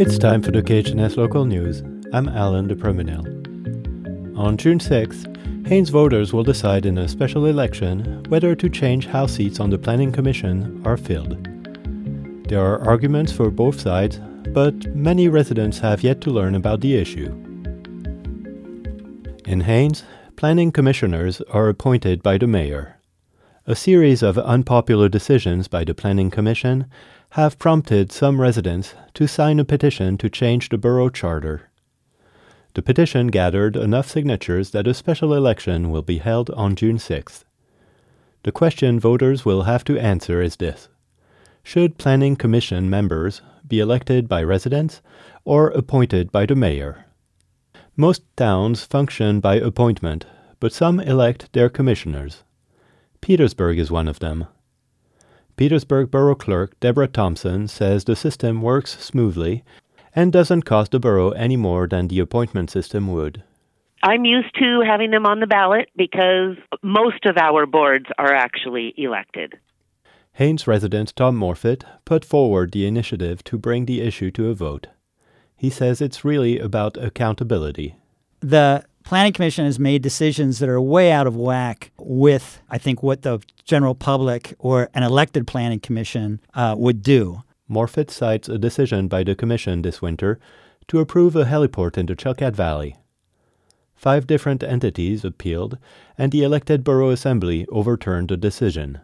It's time for the KHNS local news. I'm Alan de. On June 6th, Haines voters will decide in a special election whether to change how seats on the Planning Commission are filled. There are arguments for both sides, but many residents have yet to learn about the issue. In Haines, planning commissioners are appointed by the mayor. A series of unpopular decisions by the Planning Commission have prompted some residents to sign a petition to change the borough charter. The petition gathered enough signatures that a special election will be held on June 6th. The question voters will have to answer is this Should Planning Commission members be elected by residents or appointed by the mayor? Most towns function by appointment, but some elect their commissioners. Petersburg is one of them. Petersburg Borough Clerk Deborah Thompson says the system works smoothly and doesn't cost the borough any more than the appointment system would. I'm used to having them on the ballot because most of our boards are actually elected. Haines resident Tom Morphet put forward the initiative to bring the issue to a vote. He says it's really about accountability. The Planning Commission has made decisions that are way out of whack with, I think, what the general public or an elected Planning Commission uh, would do. Morphet cites a decision by the Commission this winter to approve a heliport in the Chilkat Valley. Five different entities appealed, and the elected borough assembly overturned the decision.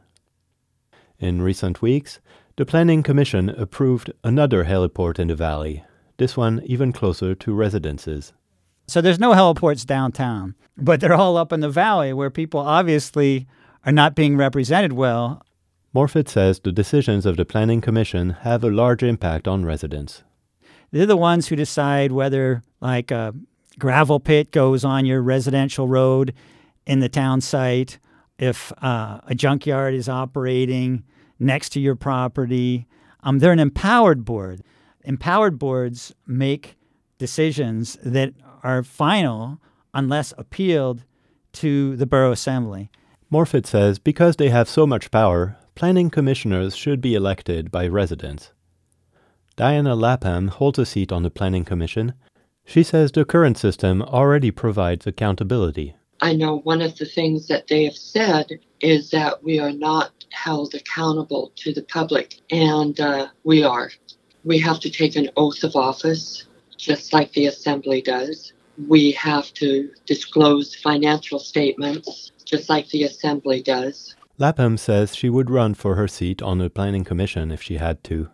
In recent weeks, the Planning Commission approved another heliport in the valley, this one even closer to residences. So there's no heliports downtown, but they're all up in the valley where people obviously are not being represented well. Morphet says the decisions of the Planning Commission have a large impact on residents. They're the ones who decide whether, like, a gravel pit goes on your residential road in the town site, if uh, a junkyard is operating next to your property. Um, they're an empowered board. Empowered boards make decisions that are final unless appealed to the borough assembly. Morphet says because they have so much power, planning commissioners should be elected by residents. Diana Lapham holds a seat on the planning commission. She says the current system already provides accountability. I know one of the things that they have said is that we are not held accountable to the public, and uh, we are. We have to take an oath of office, just like the assembly does. We have to disclose financial statements, just like the assembly does. Lapham says she would run for her seat on the Planning Commission if she had to.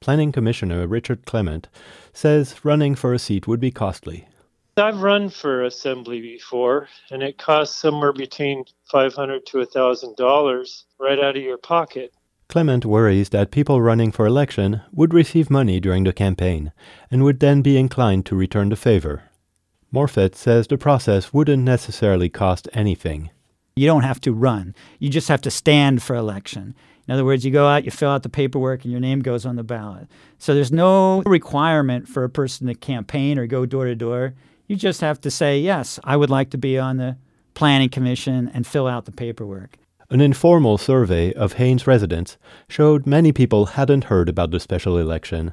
Planning Commissioner Richard Clement says running for a seat would be costly. I've run for assembly before, and it costs somewhere between five hundred to a thousand dollars right out of your pocket. Clement worries that people running for election would receive money during the campaign and would then be inclined to return the favor. Morphet says the process wouldn't necessarily cost anything. You don't have to run. You just have to stand for election. In other words, you go out, you fill out the paperwork, and your name goes on the ballot. So there's no requirement for a person to campaign or go door to door. You just have to say, yes, I would like to be on the planning commission and fill out the paperwork. An informal survey of Haines residents showed many people hadn't heard about the special election.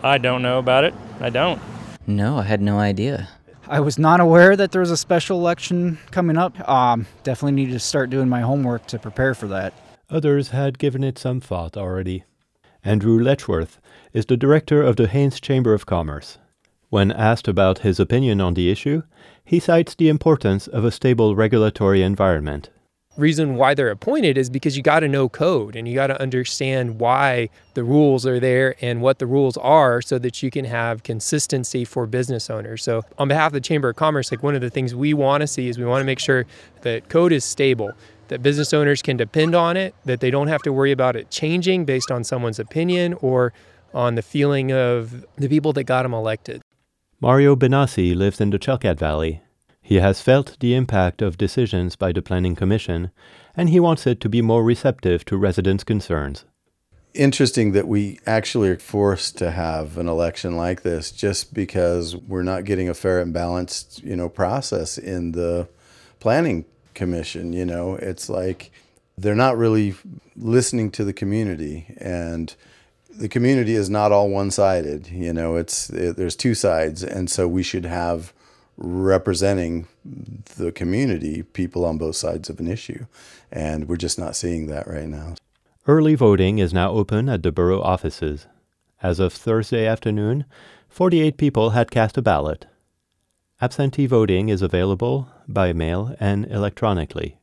I don't know about it. I don't. No, I had no idea. I was not aware that there was a special election coming up. Um, definitely need to start doing my homework to prepare for that. Others had given it some thought already. Andrew Letchworth is the director of the Haines Chamber of Commerce. When asked about his opinion on the issue, he cites the importance of a stable regulatory environment. Reason why they're appointed is because you got to know code and you got to understand why the rules are there and what the rules are so that you can have consistency for business owners. So, on behalf of the Chamber of Commerce, like one of the things we want to see is we want to make sure that code is stable, that business owners can depend on it, that they don't have to worry about it changing based on someone's opinion or on the feeling of the people that got them elected. Mario Benassi lives in the Chilkat Valley. He has felt the impact of decisions by the Planning Commission, and he wants it to be more receptive to residents' concerns. Interesting that we actually are forced to have an election like this just because we're not getting a fair and balanced, you know, process in the planning commission, you know. It's like they're not really listening to the community and the community is not all one-sided. You know, it's it, there's two sides, and so we should have representing the community people on both sides of an issue, and we're just not seeing that right now. Early voting is now open at the borough offices. As of Thursday afternoon, 48 people had cast a ballot. Absentee voting is available by mail and electronically.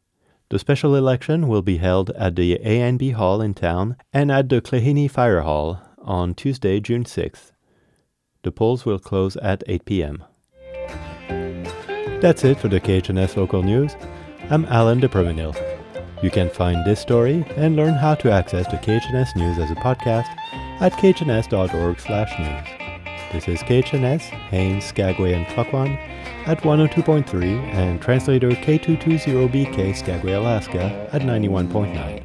The special election will be held at the ANB Hall in town and at the Klehini Fire Hall on Tuesday, June 6th. The polls will close at 8 p.m. That's it for the KHNS local news. I'm Alan de You can find this story and learn how to access the KHNS news as a podcast at khns.org slash news. This is KHNS, Haines, Skagway, and Klukwan at 102.3 and translator K220BK Skagway, Alaska at 91.9.